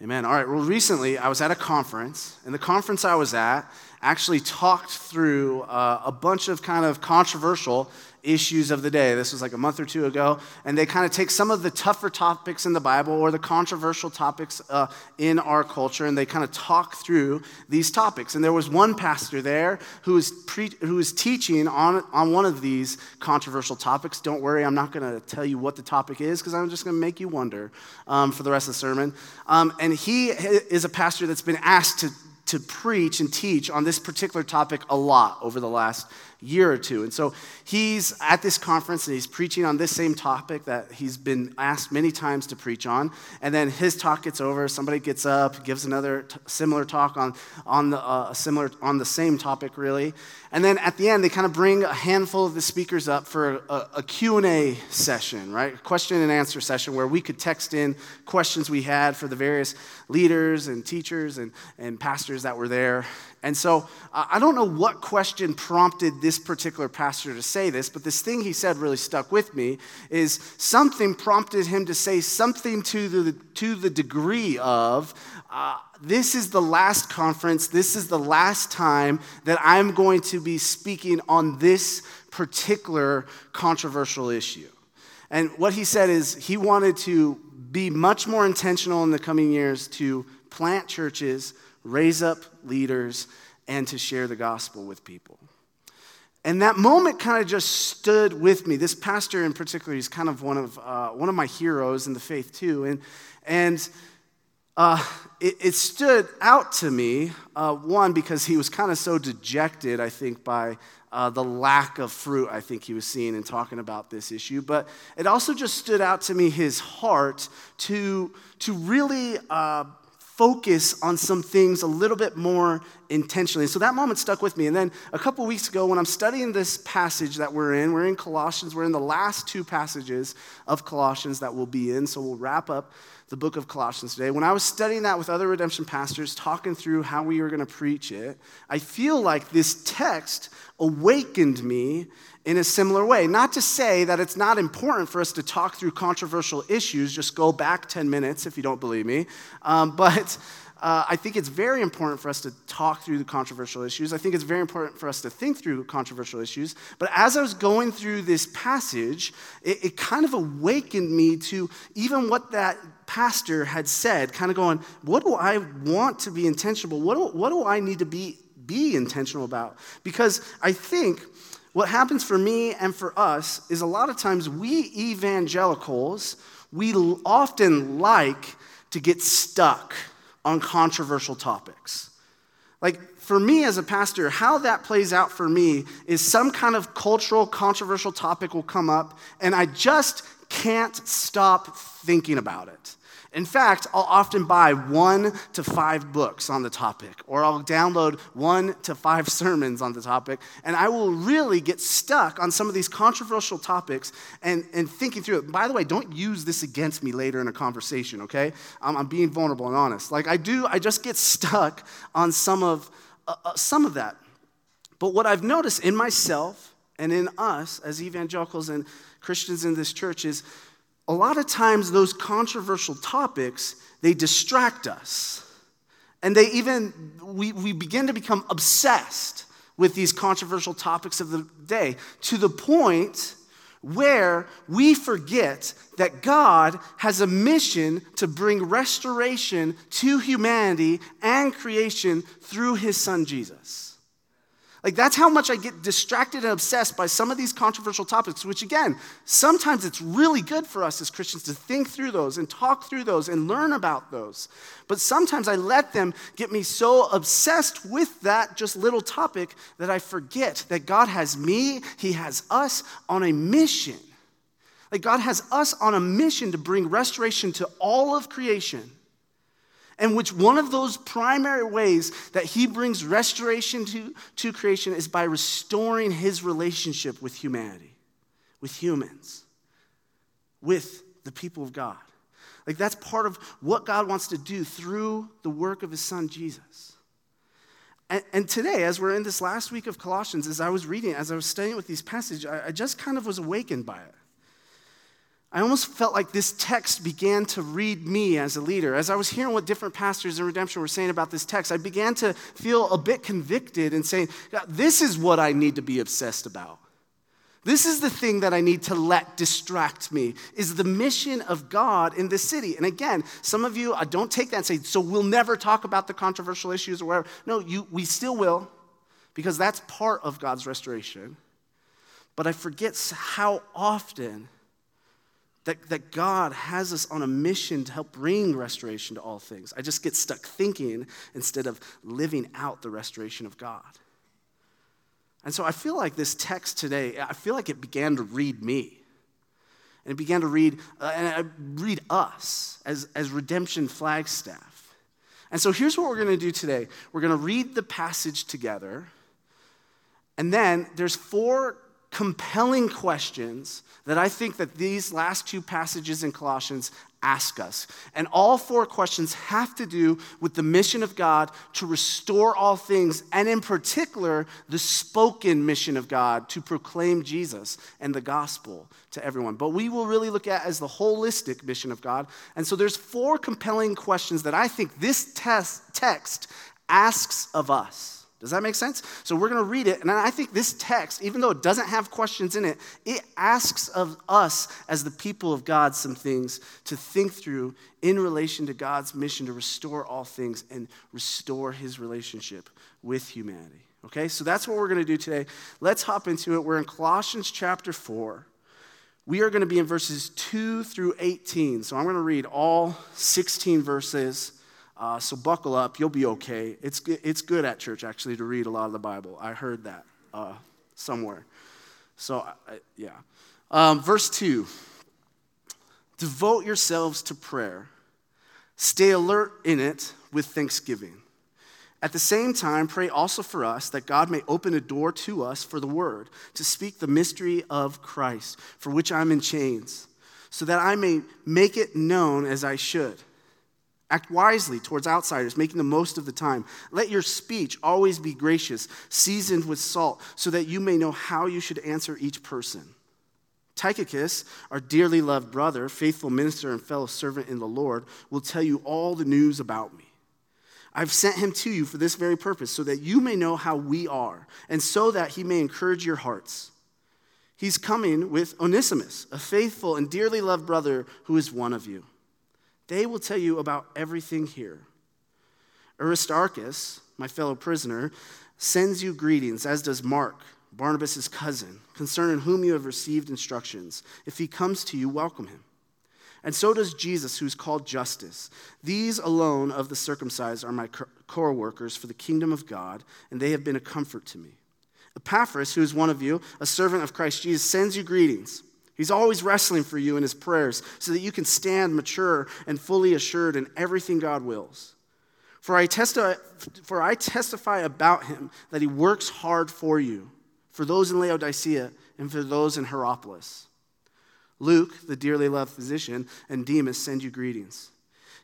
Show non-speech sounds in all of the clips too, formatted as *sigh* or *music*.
Amen. All right. Well, recently I was at a conference, and the conference I was at actually talked through uh, a bunch of kind of controversial issues of the day. This was like a month or two ago. And they kind of take some of the tougher topics in the Bible or the controversial topics uh, in our culture and they kind of talk through these topics. And there was one pastor there who was, pre- who was teaching on, on one of these controversial topics. Don't worry, I'm not going to tell you what the topic is because I'm just going to make you wonder um, for the rest of the sermon. Um, and he is a pastor that's been asked to to preach and teach on this particular topic a lot over the last year or two. And so he's at this conference and he's preaching on this same topic that he's been asked many times to preach on. And then his talk gets over, somebody gets up, gives another t- similar talk on, on, the, uh, similar, on the same topic, really. And then at the end, they kind of bring a handful of the speakers up for a, a Q&A session, right? A question and answer session where we could text in questions we had for the various leaders and teachers and, and pastors that were there. And so I don't know what question prompted this particular pastor to say this, but this thing he said really stuck with me is something prompted him to say something to the, to the degree of, uh, this is the last conference, this is the last time that I'm going to be speaking on this particular controversial issue. And what he said is he wanted to be much more intentional in the coming years to plant churches raise up leaders, and to share the gospel with people. And that moment kind of just stood with me. This pastor in particular, he's kind of one of, uh, one of my heroes in the faith too. And, and uh, it, it, stood out to me, uh, one, because he was kind of so dejected, I think, by uh, the lack of fruit I think he was seeing and talking about this issue. But it also just stood out to me his heart to, to really uh, focus on some things a little bit more intentionally. And So that moment stuck with me. And then a couple weeks ago, when I'm studying this passage that we're in, we're in Colossians, we're in the last two passages of Colossians that we'll be in. So we'll wrap up the book of Colossians today. When I was studying that with other redemption pastors, talking through how we were going to preach it, I feel like this text awakened me in a similar way. Not to say that it's not important for us to talk through controversial issues, just go back 10 minutes if you don't believe me. Um, *laughs* but uh, I think it's very important for us to talk through the controversial issues. I think it's very important for us to think through controversial issues. But as I was going through this passage, it, it kind of awakened me to even what that pastor had said, kind of going, what do I want to be intentional? What do, what do I need to be, be intentional about? Because I think what happens for me and for us is a lot of times we evangelicals, we often like to get stuck on controversial topics. Like, for me as a pastor, how that plays out for me is some kind of cultural, controversial topic will come up, and I just can't stop thinking about it. In fact, I'll often buy one to five books on the topic, or I'll download one to five *laughs* sermons on the topic, and I will really get stuck on some of these controversial topics and, and thinking through it. By the way, don't use this against me later in a conversation, okay? I'm, I'm being vulnerable and honest. Like I do, I just get stuck on some of, uh, uh, some of that. But what I've noticed in myself and in us as evangelicals and Christians in this church is a lot of times those controversial topics, they distract us. And they even, we, we begin to become obsessed with these controversial topics of the day to the point where we forget that God has a mission to bring restoration to humanity and creation through his son Jesus. Like, that's how much I get distracted and obsessed by some of these controversial topics, which, again, sometimes it's really good for us as Christians to think through those and talk through those and learn about those. But sometimes I let them get me so obsessed with that just little topic that I forget that God has me, He has us on a mission. Like, God has us on a mission to bring restoration to all of creation and which one of those primary ways that he brings restoration to, to creation is by restoring his relationship with humanity, with humans, with the people of God. Like that's part of what God wants to do through the work of his son Jesus. And, and, today, as we're in this last week of Colossians, as I was reading, as I was studying with these passages, I, I just kind of was awakened by it. I almost felt like this text began to read me as a leader. As I was hearing what different pastors in Redemption were saying about this text, I began to feel a bit convicted and saying, This is what I need to be obsessed about. This is the thing that I need to let distract me, is the mission of God in this city. And again, some of you, I don't take that and say, so we'll never talk about the controversial issues or whatever. No, you, we still will, because that's part of God's restoration. But I forget how often that, that God has us on a mission to help bring restoration to all things. I just get stuck thinking instead of living out the restoration of God. And so I feel like this text today, I feel like it began to read me. And it began to read, uh, and read us as, as redemption flagstaff. And so here's what we're going to do today. We're going to read the passage together. And then there's four compelling questions that I think that these last two passages in Colossians ask us. And all four questions have to do with the mission of God to restore all things, and in particular, the spoken mission of God to proclaim Jesus and the gospel to everyone. But we will really look at as the holistic mission of God. And so there's four compelling questions that I think this test, text asks of us. Does that make sense? So we're going to read it, and I think this text, even though it doesn't have questions in it, it asks of us as the people of God some things to think through in relation to God's mission to restore all things and restore his relationship with humanity. Okay, so that's what we're going to do today. Let's hop into it. We're in Colossians chapter 4. We are going to be in verses 2 through 18. So I'm going to read all 16 verses. Uh, so buckle up, you'll be okay. It's, it's good at church, actually, to read a lot of the Bible. I heard that uh, somewhere. So, yeah. Um, verse 2 Devote yourselves to prayer, stay alert in it with thanksgiving. At the same time, pray also for us that God may open a door to us for the word, to speak the mystery of Christ, for which I'm in chains, so that I may make it known as I should. Act wisely towards outsiders, making the most of the time. Let your speech always be gracious, seasoned with salt, so that you may know how you should answer each person. Tychicus, our dearly loved brother, faithful minister, and fellow servant in the Lord, will tell you all the news about me. I've sent him to you for this very purpose, so that you may know how we are, and so that he may encourage your hearts. He's coming with Onesimus, a faithful and dearly loved brother who is one of you. They will tell you about everything here. Aristarchus, my fellow prisoner, sends you greetings, as does Mark, Barnabas' cousin, concerning whom you have received instructions. If he comes to you, welcome him. And so does Jesus, who's called Justus. These alone of the circumcised are my co workers for the kingdom of God, and they have been a comfort to me. Epaphras, who is one of you, a servant of Christ Jesus, sends you greetings. He's always wrestling for you in his prayers so that you can stand mature and fully assured in everything God wills. For I, testify, for I testify about him that he works hard for you, for those in Laodicea and for those in Hierapolis. Luke, the dearly loved physician, and Demas send you greetings.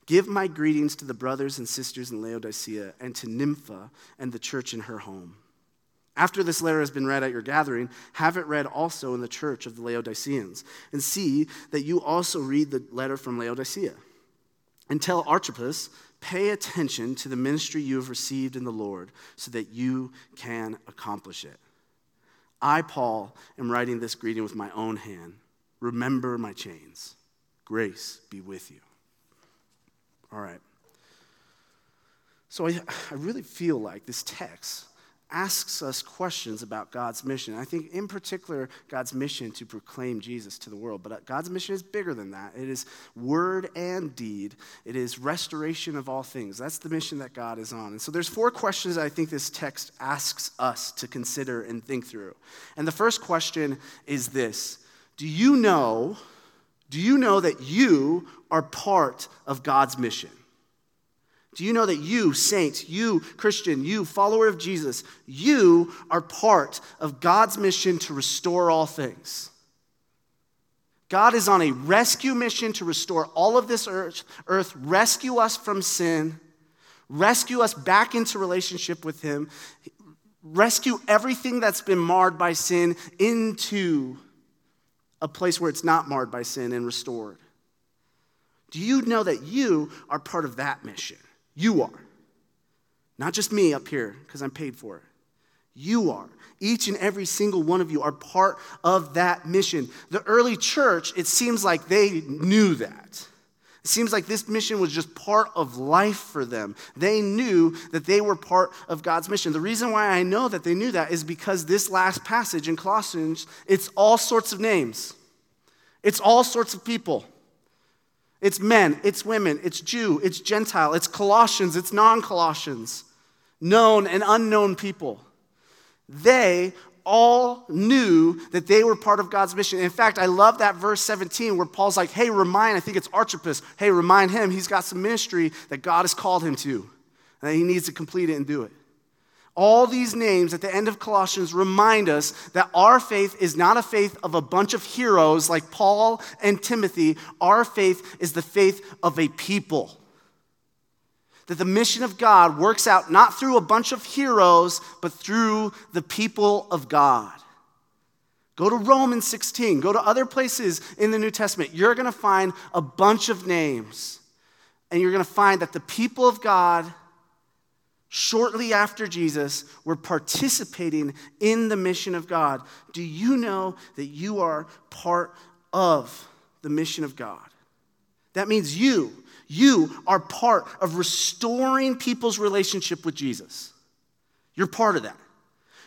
Give my greetings to the brothers and sisters in Laodicea and to Nympha and the church in her home. After this letter has been read at your gathering, have it read also in the church of the Laodiceans, and see that you also read the letter from Laodicea. And tell Archippus, pay attention to the ministry you have received in the Lord, so that you can accomplish it. I, Paul, am writing this greeting with my own hand. Remember my chains. Grace be with you. All right. So I, I really feel like this text asks us questions about God's mission. I think, in particular, God's mission to proclaim Jesus to the world. But uh, God's mission is bigger than that. It is word and deed, it is restoration of all things. That's the mission that God is on. And so, there's four questions I think this text asks us to consider and think through. And the first question is this Do you know? Do you know that you are part of God's mission? Do you know that you, saint, you, Christian, you, follower of Jesus, you are part of God's mission to restore all things? God is on a rescue mission to restore all of this earth, earth, rescue us from sin, rescue us back into relationship with Him, rescue everything that's been marred by sin into a place where it's not marred by sin and restored. Do you know that you are part of that mission? You are. Not just me up here, because I'm paid for it. You are. Each and every single one of you are part of that mission. The early church, it seems like they knew that. It seems like this mission was just part of life for them. They knew that they were part of God's mission. The reason why I know that they knew that is because this last passage in Colossians, it's all sorts of names. It's all sorts of people. It's men, it's women, it's Jew, it's Gentile, it's Colossians, it's non Colossians, known and unknown people. They all knew that they were part of God's mission. In fact, I love that verse 17 where Paul's like, hey, remind, I think it's Archippus, hey, remind him he's got some ministry that God has called him to, and he needs to complete it and do it. All these names at the end of Colossians remind us that our faith is not a faith of a bunch of heroes like Paul and Timothy. Our faith is the faith of a people that the mission of God works out not through a bunch of heroes, but through the people of God. Go to Romans 16, go to other places in the New Testament. You're going to find a bunch of names. And you're going to find that the people of God, shortly after Jesus, were participating in the mission of God. Do you know that you are part of the mission of God? That means you you are part of restoring people's relationship with Jesus. You're part of that.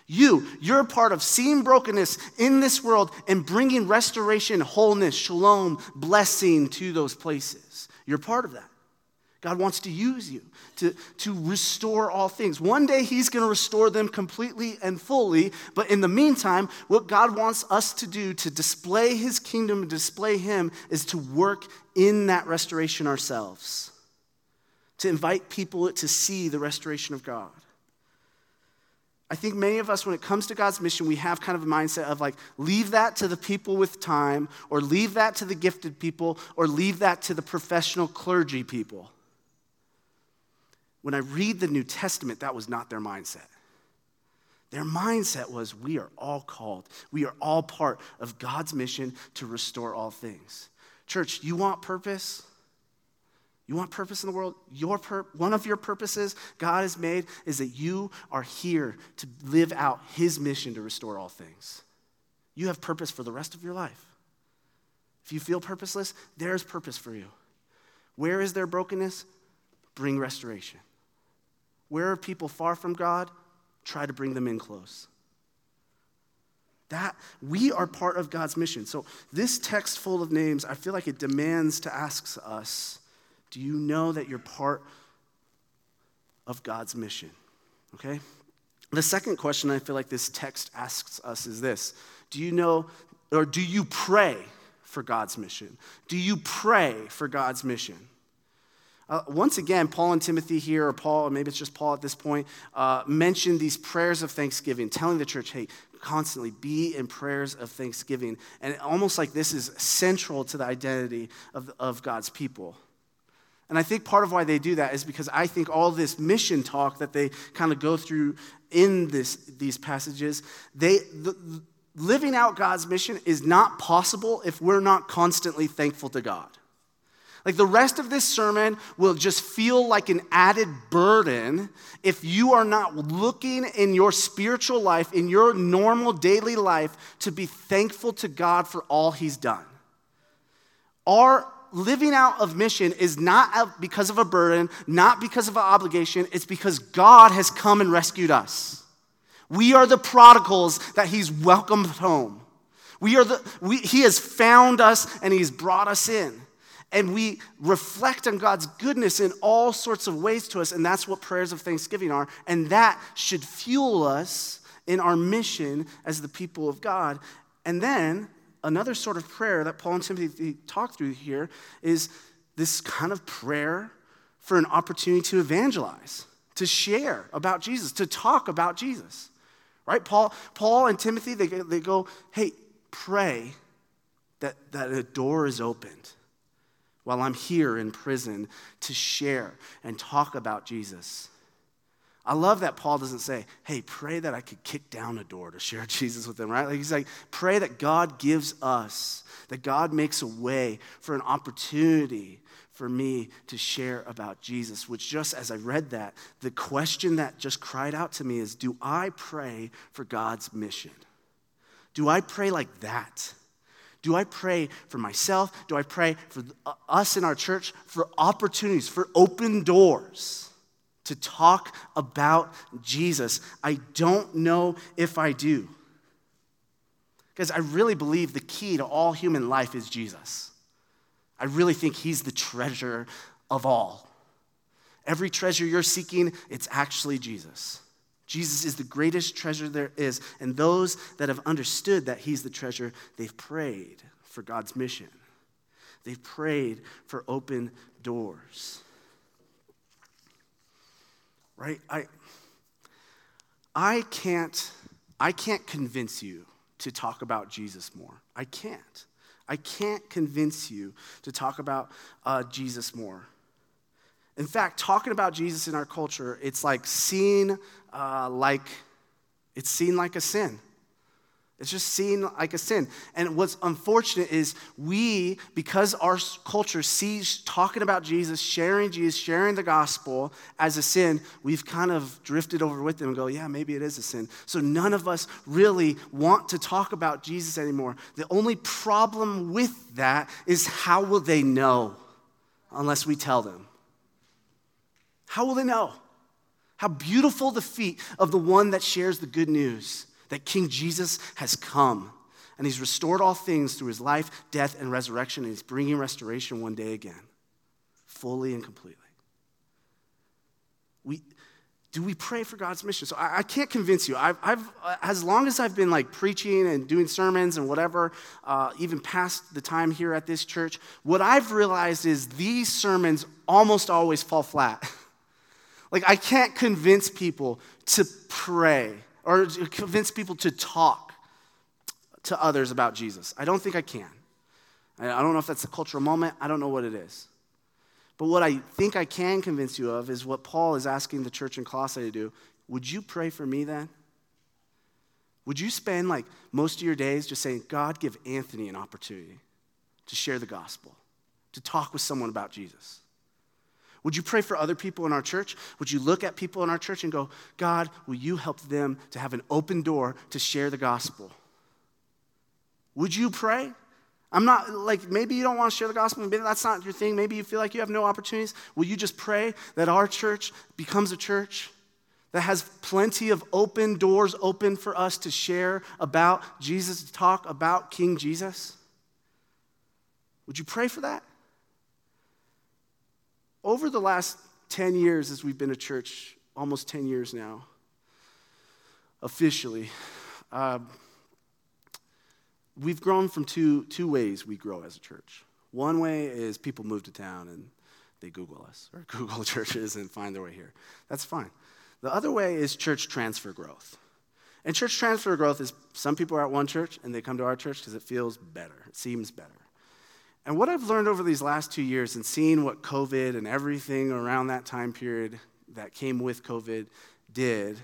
You, you're part of seeing brokenness in this world and bringing restoration, wholeness, shalom, blessing to those places. You're part of that. God wants to use you to, to restore all things. One day He's going to restore them completely and fully, but in the meantime, what God wants us to do to display His kingdom and display Him is to work in that restoration ourselves, to invite people to see the restoration of God. I think many of us, when it comes to God's mission, we have kind of a mindset of like, leave that to the people with time, or leave that to the gifted people, or leave that to the professional clergy people. When I read the New Testament, that was not their mindset. Their mindset was we are all called, we are all part of God's mission to restore all things. Church, you want purpose? You want purpose in the world? Your pur- one of your purposes God has made is that you are here to live out His mission to restore all things. You have purpose for the rest of your life. If you feel purposeless, there's purpose for you. Where is there brokenness? Bring restoration. Where are people far from God? Try to bring them in close. That we are part of God's mission. So this text full of names, I feel like it demands to ask us, do you know that you're part of God's mission? Okay? The second question I feel like this text asks us is this Do you know, or do you pray for God's mission? Do you pray for God's mission? Uh, once again, Paul and Timothy here, or Paul, or maybe it's just Paul at this point, uh, mention these prayers of thanksgiving, telling the church, hey, constantly be in prayers of thanksgiving. And almost like this is central to the identity of, of God's people. And I think part of why they do that is because I think all this mission talk that they kind of go through in this, these passages, they, the, living out God's mission is not possible if we're not constantly thankful to God. Like the rest of this sermon will just feel like an added burden if you are not looking in your spiritual life, in your normal daily life, to be thankful to God for all He's done. Our living out of mission is not because of a burden, not because of an obligation, it's because God has come and rescued us. We are the prodigals that He's welcomed home. We are the, we, he has found us and He's brought us in and we reflect on God's goodness in all sorts of ways to us, and that's what prayers of thanksgiving are. And that should fuel us in our mission as the people of God. And then another sort of prayer that Paul and Timothy talk through here is this kind of prayer for an opportunity to evangelize, to share about Jesus, to talk about Jesus. Right? Paul, Paul and Timothy, they, they go, hey, pray that, that a door is opened while I'm here in prison to share and talk about Jesus. I love that Paul doesn't say, hey, pray that I could kick down a door to share *laughs* Jesus with them, right? Like he's like, pray that God gives us, that God makes a way for an opportunity for me to share about Jesus, which just as I read that, the question that just cried out to me is do I pray for God's mission? Do I pray like that? Do I pray for myself? Do I pray for uh, us in our church for opportunities, for open doors to talk about Jesus? I don't know if I do. Because I really believe the key to all human life is Jesus. I really think he's the treasure of all. Every treasure you're seeking, it's actually Jesus. Jesus is the greatest treasure there is. And those that have understood that he's the treasure, they've prayed for God's mission. They've prayed for open doors. Right? I, I, can't, I can't convince you to talk about Jesus more. I can't. I can't convince you to talk about uh, Jesus more. In fact, talking about Jesus in our culture, it's like seen uh, like it's seen like a sin. It's just seen like a sin. And what's unfortunate is we, because our culture sees talking about Jesus, sharing Jesus, sharing the gospel as a sin, we've kind of drifted over with them and go, yeah, maybe it is a sin. So none of us really want to talk about Jesus anymore. The only problem with that is how will they know unless we tell them? How will they know? How beautiful the feet of the one that shares the good news that King Jesus has come and he's restored all things through his life, death, and resurrection, and he's bringing restoration one day again, fully and completely. We, do we pray for God's mission? So I, I can't convince you. I've, I've, as long as I've been like preaching and doing sermons and whatever, uh, even past the time here at this church, what I've realized is these sermons almost always fall flat. *laughs* like I can't convince people to pray or convince people to talk to others about Jesus. I don't think I can. I don't know if that's a cultural moment. I don't know what it is. But what I think I can convince you of is what Paul is asking the church in Colossae to do. Would you pray for me then? Would you spend like most of your days just saying, God, give Anthony an opportunity to share the gospel, to talk with someone about Jesus? Would you pray for other people in our church? Would you look at people in our church and go, God, will you help them to have an open door to share the gospel? Would you pray? I'm not like, maybe you don't want to share the gospel. Maybe that's not your thing. Maybe you feel like you have no opportunities. Will you just pray that our church becomes a church that has plenty of open doors open for us to share about Jesus, to talk about King Jesus? Would you pray for that? Over the last 10 years, as we've been a church, almost 10 years now, officially, uh, we've grown from two, two ways we grow as a church. One way is people move to town and they Google us or *laughs* Google churches and find their way here. That's fine. The other way is church transfer growth. And church transfer growth is some people are at one church and they come to our church because it feels better, it seems better. And what I've learned over these last two years and seeing what COVID and everything around that time period that came with COVID did,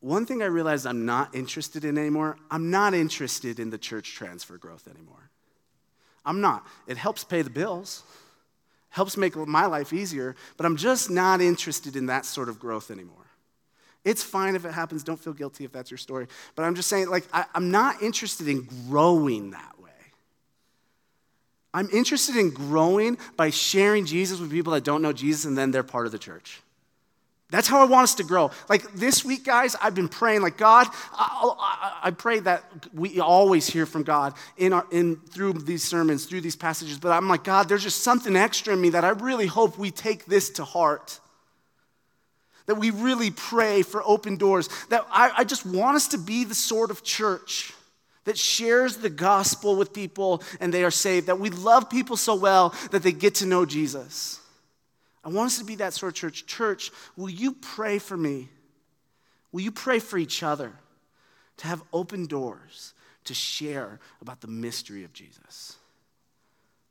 one thing I realized I'm not interested in anymore, I'm not interested in the church transfer growth anymore. I'm not. It helps pay the bills, helps make my life easier, but I'm just not interested in that sort of growth anymore. It's fine if it happens. Don't feel guilty if that's your story. But I'm just saying, like, I, am not interested in growing that I'm interested in growing by sharing Jesus with people that don't know Jesus and then they're part of the church. That's how I want us to grow. Like this week, guys, I've been praying, like, God, I, I, I pray that we always hear from God in, our, in through these sermons, through these passages, but I'm like, God, there's just something extra in me that I really hope we take this to heart. That we really pray for open doors. That I, I just want us to be the sort of church that shares the gospel with people and they are saved, that we love people so well that they get to know Jesus. I want us to be that sort of church. Church, will you pray for me? Will you pray for each other to have open doors to share about the mystery of Jesus?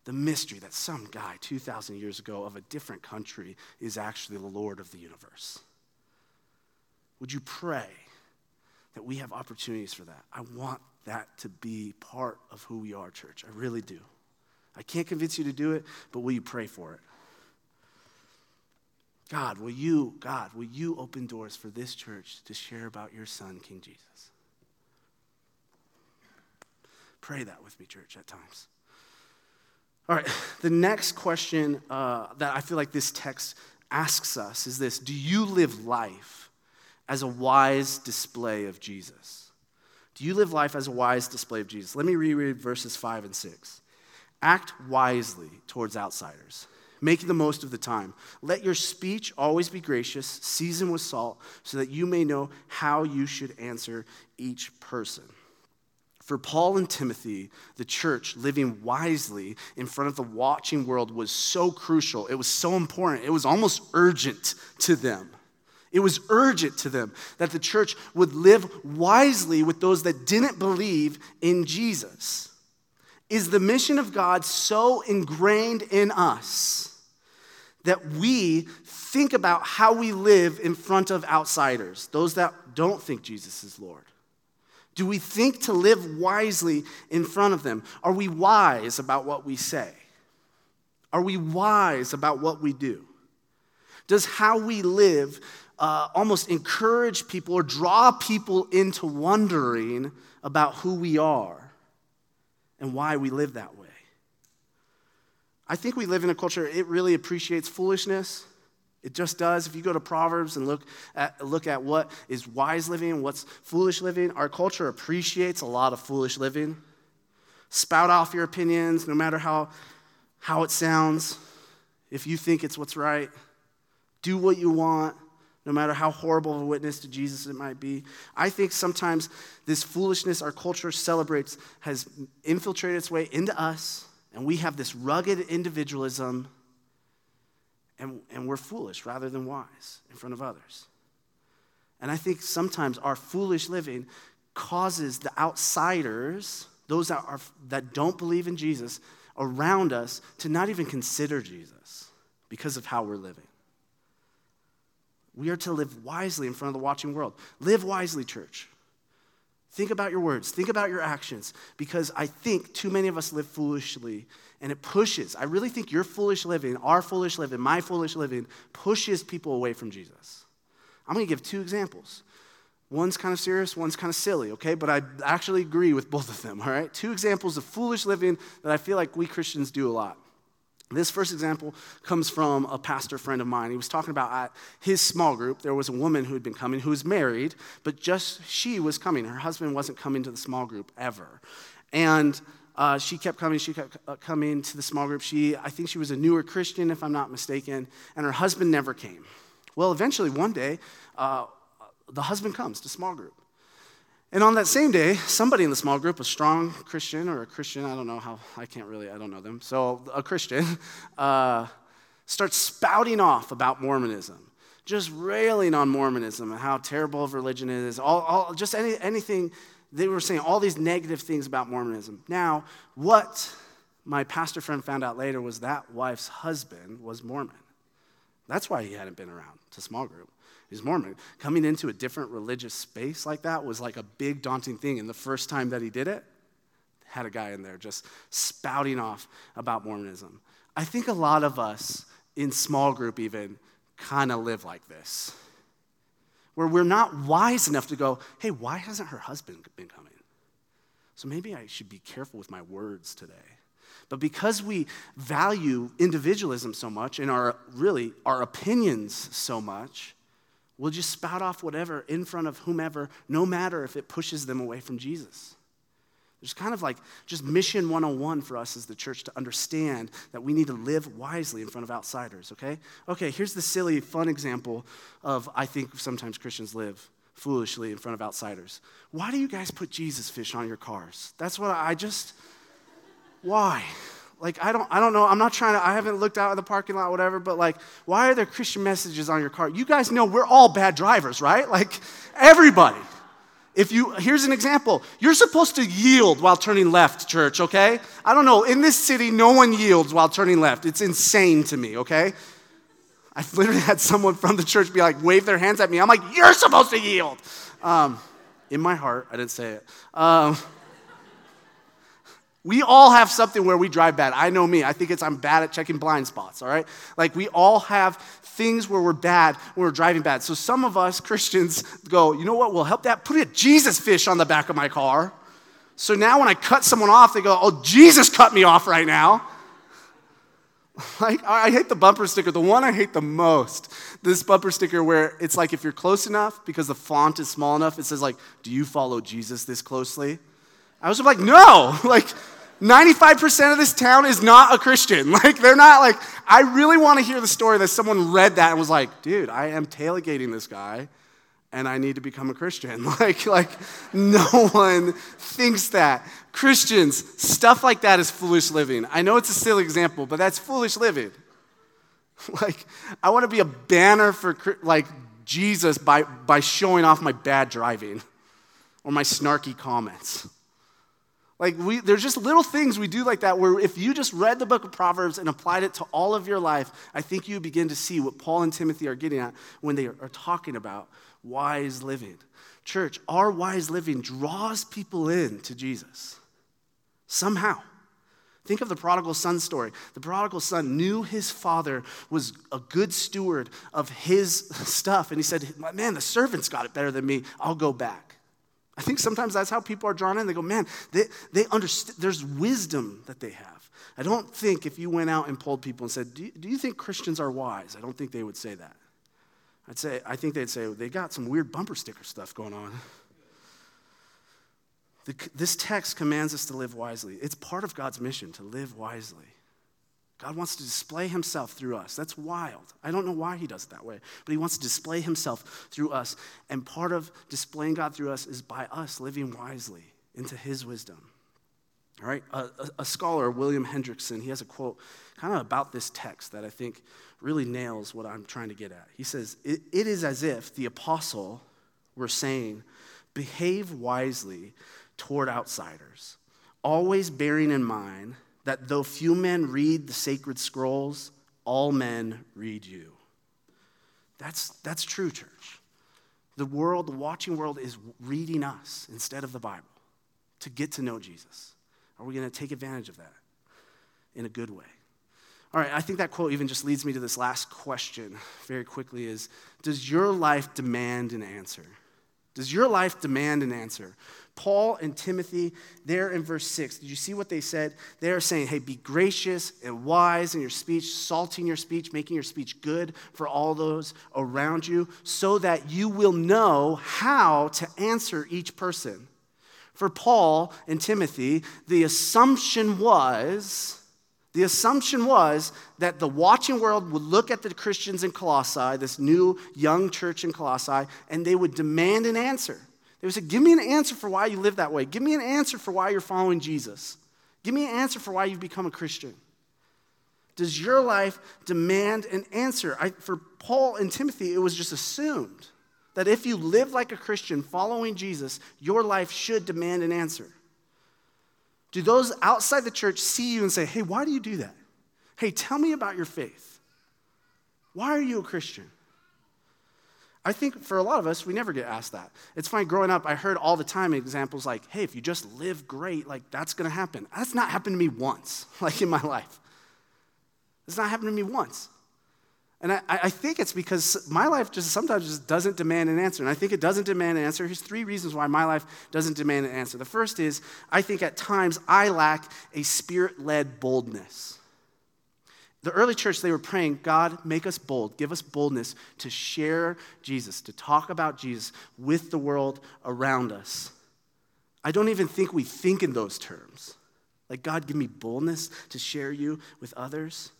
The mystery that some guy 2,000 years ago of a different country is actually the Lord of the universe. Would you pray that we have opportunities for that? I want that to be part of who we are, church. I really do. I can't convince you to do it, but will you pray for it? God, will you, God, will you open doors for this church to share about your son, King Jesus? Pray that with me, church, at times. All right, the next question uh, that I feel like this text asks us is this Do you live life as a wise display of Jesus? Do you live life as a wise display of Jesus? Let me reread verses 5 and 6. Act wisely towards outsiders, Make the most of the time. Let your speech always be gracious, seasoned with salt, so that you may know how you should answer each person. For Paul and Timothy, the church living wisely in front of the watching world was so crucial. It was so important. It was almost urgent to them. It was urgent to them that the church would live wisely with those that didn't believe in Jesus. Is the mission of God so ingrained in us that we think about how we live in front of outsiders, those that don't think Jesus is Lord? Do we think to live wisely in front of them? Are we wise about what we say? Are we wise about what we do? Does how we live uh, almost encourage people or draw people into wondering about who we are and why we live that way? I think we live in a culture, it really appreciates foolishness. It just does. If you go to Proverbs and look at, look at what is wise living what's foolish living, our culture appreciates a lot of foolish living. Spout off your opinions, no matter how, how it sounds, if you think it's what's right. Do what you want, no matter how horrible of a witness to Jesus it might be. I think sometimes this foolishness our culture celebrates has infiltrated its way into us, and we have this rugged individualism and, and we're foolish rather than wise in front of others. And I think sometimes our foolish living causes the outsiders, those that, are, that don't believe in Jesus, around us to not even consider Jesus because of how we're living. We are to live wisely in front of the watching world. Live wisely, church. Think about your words, think about your actions, because I think too many of us live foolishly and it pushes. I really think your foolish living, our foolish living, my foolish living pushes people away from Jesus. I'm going to give two examples. One's kind of serious, one's kind of silly, okay? But I actually agree with both of them, all right? Two examples of foolish living that I feel like we Christians do a lot. This first example comes from a pastor friend of mine. He was talking about at his small group, there was a woman who had been coming who was married, but just she was coming. Her husband wasn't coming to the small group ever. And uh, she kept coming, she kept uh, coming to the small group. She, I think she was a newer Christian, if I'm not mistaken, and her husband never came. Well, eventually, one day, uh, the husband comes to small group. And on that same day, somebody in the small group, a strong Christian or a Christian, I don't know how, I can't really, I don't know them. So a Christian *laughs* uh, starts spouting off about Mormonism, just railing on Mormonism and how terrible of religion it is, all, all, just any, anything. They were saying all these negative things about Mormonism. Now, what my pastor friend found out later was that wife's husband was Mormon. That's why he hadn't been around to small group. He's Mormon. Coming into a different religious space like that was like a big daunting thing. And the first time that he did it, had a guy in there just spouting off about Mormonism. I think a lot of us in small group even kind of live like this, where we're not wise enough to go, hey, why hasn't her husband been coming? So maybe I should be careful with my words today. But because we value individualism so much and our really our opinions so much, we'll just spout off whatever in front of whomever, no matter if it pushes them away from Jesus. There's kind of like just mission 101 for us as the church to understand that we need to live wisely in front of outsiders, okay? Okay, here's the silly, fun example of I think sometimes Christians live foolishly in front of outsiders. Why do you guys put Jesus fish on your cars? That's what I just, why? Like, I don't, I don't know. I'm not trying to, I haven't looked out of the parking lot, whatever, but like, why are there Christian messages on your car? You guys know we're all bad drivers, right? Like, everybody. If you, here's an example. You're supposed to yield while turning left, church, okay? I don't know. In this city, no one yields while turning left. It's insane to me, okay? I've literally had someone from the church be like, wave their hands at me. I'm like, you're supposed to yield. Um, in my heart, I didn't say it. Um, we all have something where we drive bad. I know me. I think it's I'm bad at checking blind spots, all right? Like we all have things where we're bad when we're driving bad. So some of us *laughs* Christians go, you know what will help that? Put a Jesus fish on the back of my car. So now when I cut someone off, they go, oh, Jesus cut me off right now. *laughs* Like, I hate the bumper sticker. The one I hate the most, this bumper sticker where it's like if you're close enough because the font is small enough, it says like, "Do you follow Jesus this closely?" I was like, "No!" *laughs* Like, 95% of this town is not a Christian. *laughs* Like, they're not like. I really want to hear the story that someone read that and was like, "Dude, I am tailgating this guy." and I need to become a Christian. *laughs* Like, like no *laughs* one thinks that. Christians, stuff like that is foolish living. I know it's a silly example, but that's foolish living. Like, I want to be a banner for like Jesus by, by showing off my bad driving or my snarky comments. Like, we, there's just little things we do like that where if you just read the book of Proverbs and applied it to all of your life, I think you begin to see what Paul and Timothy are getting at when they are, talking about wise living. Church, our wise living draws people in to Jesus somehow. Think of the prodigal son story. The prodigal son knew his father was a good steward of his *laughs* stuff, and he said, Man, the servants got it better than me. I'll go back. I think sometimes that's how people are drawn in. They go, Man, they, they understand, there's wisdom that they have. I don't think if you went out and polled people and said, do you, do you think Christians are wise? I don't think they would say that. I'd say, I think they'd say, they got some weird bumper sticker stuff going on. The, this text commands us to live wisely. It's part of God's mission to live wisely. God wants to display himself through us. That's wild. I don't know why he does it that way, but he wants to display himself through us. And part of displaying God through us is by us living wisely into his wisdom. All right, a, a, scholar, William Hendriksen, he has a quote kind of about this text that I think really nails what I'm trying to get at. He says, It, it is as if the apostle were saying, behave wisely toward outsiders, always bearing in mind that though few men read the sacred scrolls, all men read you. That's, that's true, church. The world, the watching world, is reading us instead of the Bible to get to know Jesus. Are we going to take advantage of that in a good way? All right, I think that quote even just leads me to this last question very quickly is does your life demand an answer? Does your life demand an answer? Paul and Timothy, there in verse 6, did you see what they said? They're saying, hey, be gracious and wise in your speech, salting your speech, making your speech good for all those around you, so that you will know how to answer each person. For Paul and Timothy, the assumption was the assumption was that the watching world would look at the Christians in Colossae, this new young church in Colossae, and they would demand an answer. They would say, Give me an answer for why you live that way. Give me an answer for why you're following Jesus. Give me an answer for why you've become a Christian. Does your life demand an answer? I, for Paul and Timothy, it was just assumed that if you live like a Christian following Jesus, your life should demand an answer. Do those outside the church see you and say, hey, why do you do that? Hey, tell me about your faith. Why are you a Christian? I think for a lot of us, we never get asked that. It's funny, growing up, I heard all the time examples like, hey, if you just live great, like that's gonna happen. That's not happened to me once, *laughs* like in my life. It's not happened to me once. And I, I, think it's because my life just sometimes just doesn't demand an answer. And I think it doesn't demand an answer. Here's three reasons why my life doesn't demand an answer. The first is I think at times I lack a spirit led boldness. The early church, they were praying, God, make us bold. Give us boldness to share Jesus, to talk about Jesus with the world around us. I don't even think we think in those terms. Like, God, give me boldness to share you with others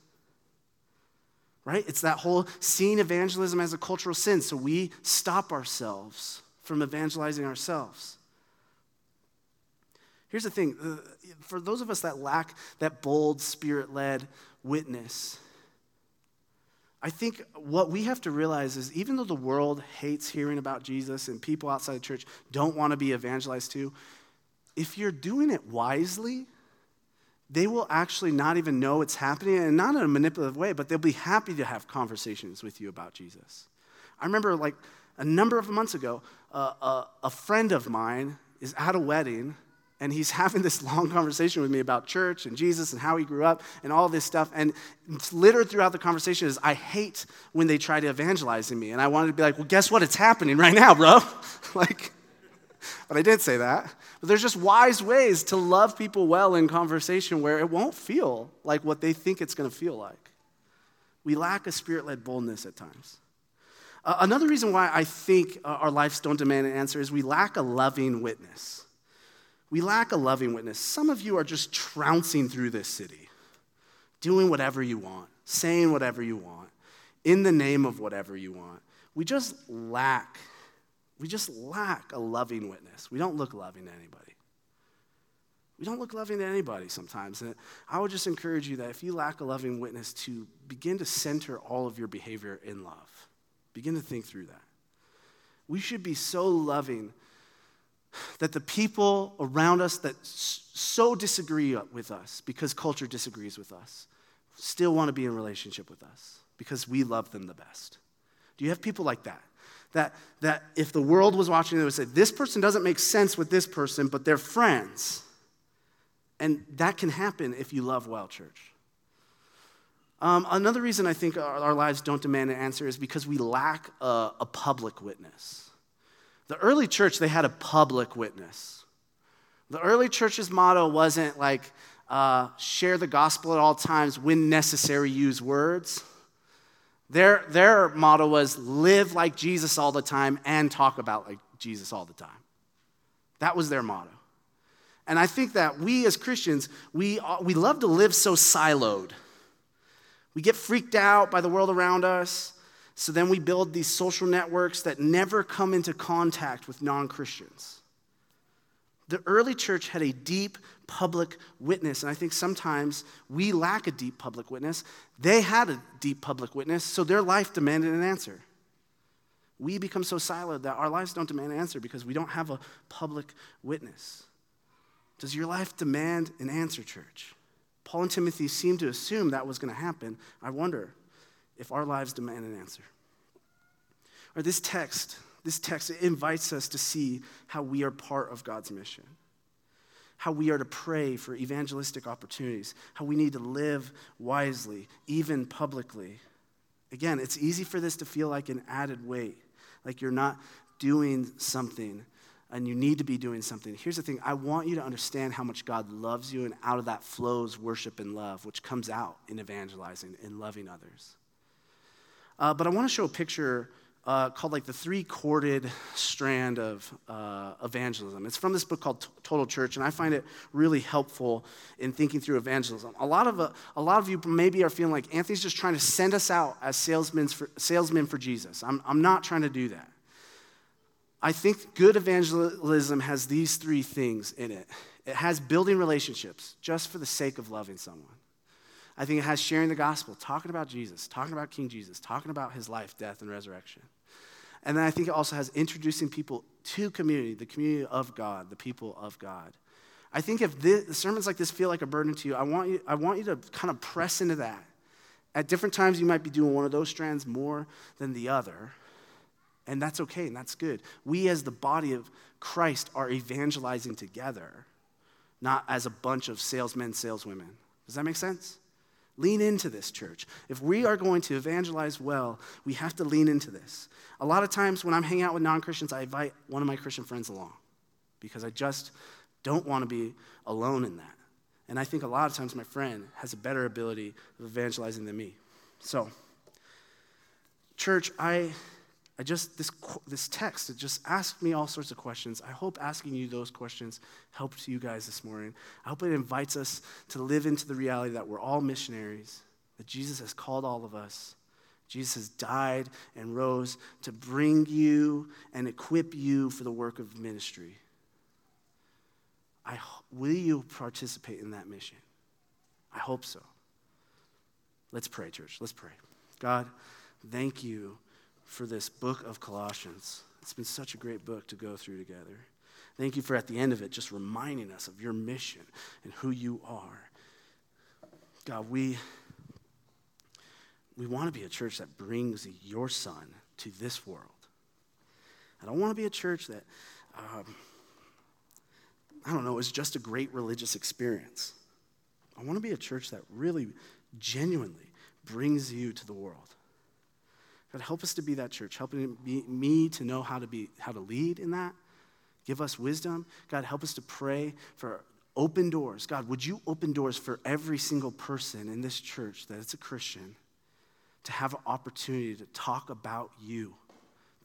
right? It's that whole seeing evangelism as a cultural sin, so we stop ourselves from evangelizing ourselves. Here's the thing uh, for those of us that lack that bold, spirit led witness, I think what we have to realize is even though the world hates hearing about Jesus and people outside the church don't want to be evangelized to, if you're doing it wisely, they will actually not even know it's happening and not in a manipulative way, but they'll be happy to have conversations with you about Jesus. I remember like a number of months ago, uh, a, a friend of mine is at a wedding and he's *laughs* having this long conversation with me about church and Jesus and how he grew up and all this stuff. And littered throughout the conversation is, I hate when they try to evangelize in me. And I wanted to be like, well, guess what? It's happening right now, bro. *laughs* like, but I didn't say that. But there's just wise ways to love people well in conversation where it won't feel like what they think it's going to feel like. We lack a spirit led boldness at times. Uh, another reason why I think uh, our lives don't demand an answer is we lack a loving witness. We lack a loving witness. Some of you are just trouncing through this city, doing whatever you want, saying whatever you want, in the name of whatever you want. We just lack we just lack a loving witness. We don't look loving to anybody. We don't look loving to anybody sometimes. And I would just encourage you that if you lack a loving witness, to begin to center all of your behavior in love. Begin to think through that. We should be so loving that the people around us that so disagree with us because culture disagrees with us still want to be in relationship with us because we love them the best. Do you have people like that? that, that if the world was watching, they would say, This person doesn't make sense with this person, but they're friends. And that can happen if you love well, church. Um, another reason I think our, our, lives don't demand an answer is because we lack a, a public witness. The early church, they had a public witness. The early church's motto wasn't like, uh, share the gospel at all times, when necessary, use words. Their, their motto was live like Jesus all the time and talk about like Jesus all the time. That was their motto. And I think that we as Christians, we, we love to live so siloed. We get freaked out by the world around us. So then we build these social networks that never come into contact with non Christians. The early church had a deep public witness, and I think sometimes we lack a deep public witness. They had a deep public witness, so their life demanded an answer. We become so siloed that our lives don't demand an answer because we don't have a public witness. Does your life demand an answer, church? Paul and Timothy seem to assume that was going to happen. I wonder if our lives demand an answer. Or this text this text invites us to see how we are part of God's mission, how we are to pray for evangelistic opportunities, how we need to live wisely, even publicly. Again, it's easy for this to feel like an added weight, like you're not doing something and you need to be doing something. Here's the thing I want you to understand how much God loves you, and out of that flows worship and love, which comes out in evangelizing and loving others. Uh, but I want to show a picture uh, called like the three corded strand of uh, evangelism. It's from this book called Total Church, and I find it really helpful in thinking through evangelism. A lot of, uh, a lot of you maybe are feeling like Anthony's just trying to send us out as salesmen for, salesmen for Jesus. I'm, I'm not trying to do that. I think good evangelism has these three things in it it has building relationships just for the sake of loving someone. I think it has sharing the gospel, talking about Jesus, talking about King Jesus, talking about his life, death, and resurrection. And then I think it also has introducing people to community, the community of God, the people of God. I think if this, sermons like this feel like a burden to you, I want you, I want you to kind of press into that. At different times, you might be doing one of those strands more than the other. And that's okay, and that's good. We, as the body of Christ, are evangelizing together, not as a bunch of salesmen, saleswomen. Does that make sense? Lean into this, church. If we are going to evangelize well, we have to lean into this. A lot of times when I'm hanging out with non Christians, I invite one of my Christian friends along because I just don't want to be alone in that. And I think a lot of times my friend has a better ability of evangelizing than me. So, church, I I just, this, this text, it just asked me all sorts of questions. I hope asking you those questions helped you guys this morning. I hope it invites us to live into the reality that we're all missionaries, that Jesus has called all of us. Jesus has died and rose to bring you and equip you for the work of ministry. I, will you participate in that mission? I hope so. Let's pray, church. Let's pray. God, thank you for this book of Colossians. It's been such a great book to go through together. Thank you for at the end of it just reminding us of your mission and who you are. God, we, we want to be a church that brings your son to this world. I don't want to be a church that, um, I don't know, is just a great religious experience. I want to be a church that really, genuinely brings you to the world. God, help us to be that church. Help me to know how to be, how to lead in that. Give us wisdom. God, help us to pray for open doors. God, would you open doors for every single person in this church that it's a Christian to have an opportunity to talk about you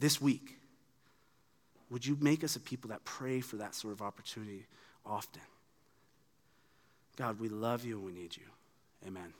this week? Would you make us a people that pray for that sort of opportunity often? God, we love you and we need you. Amen.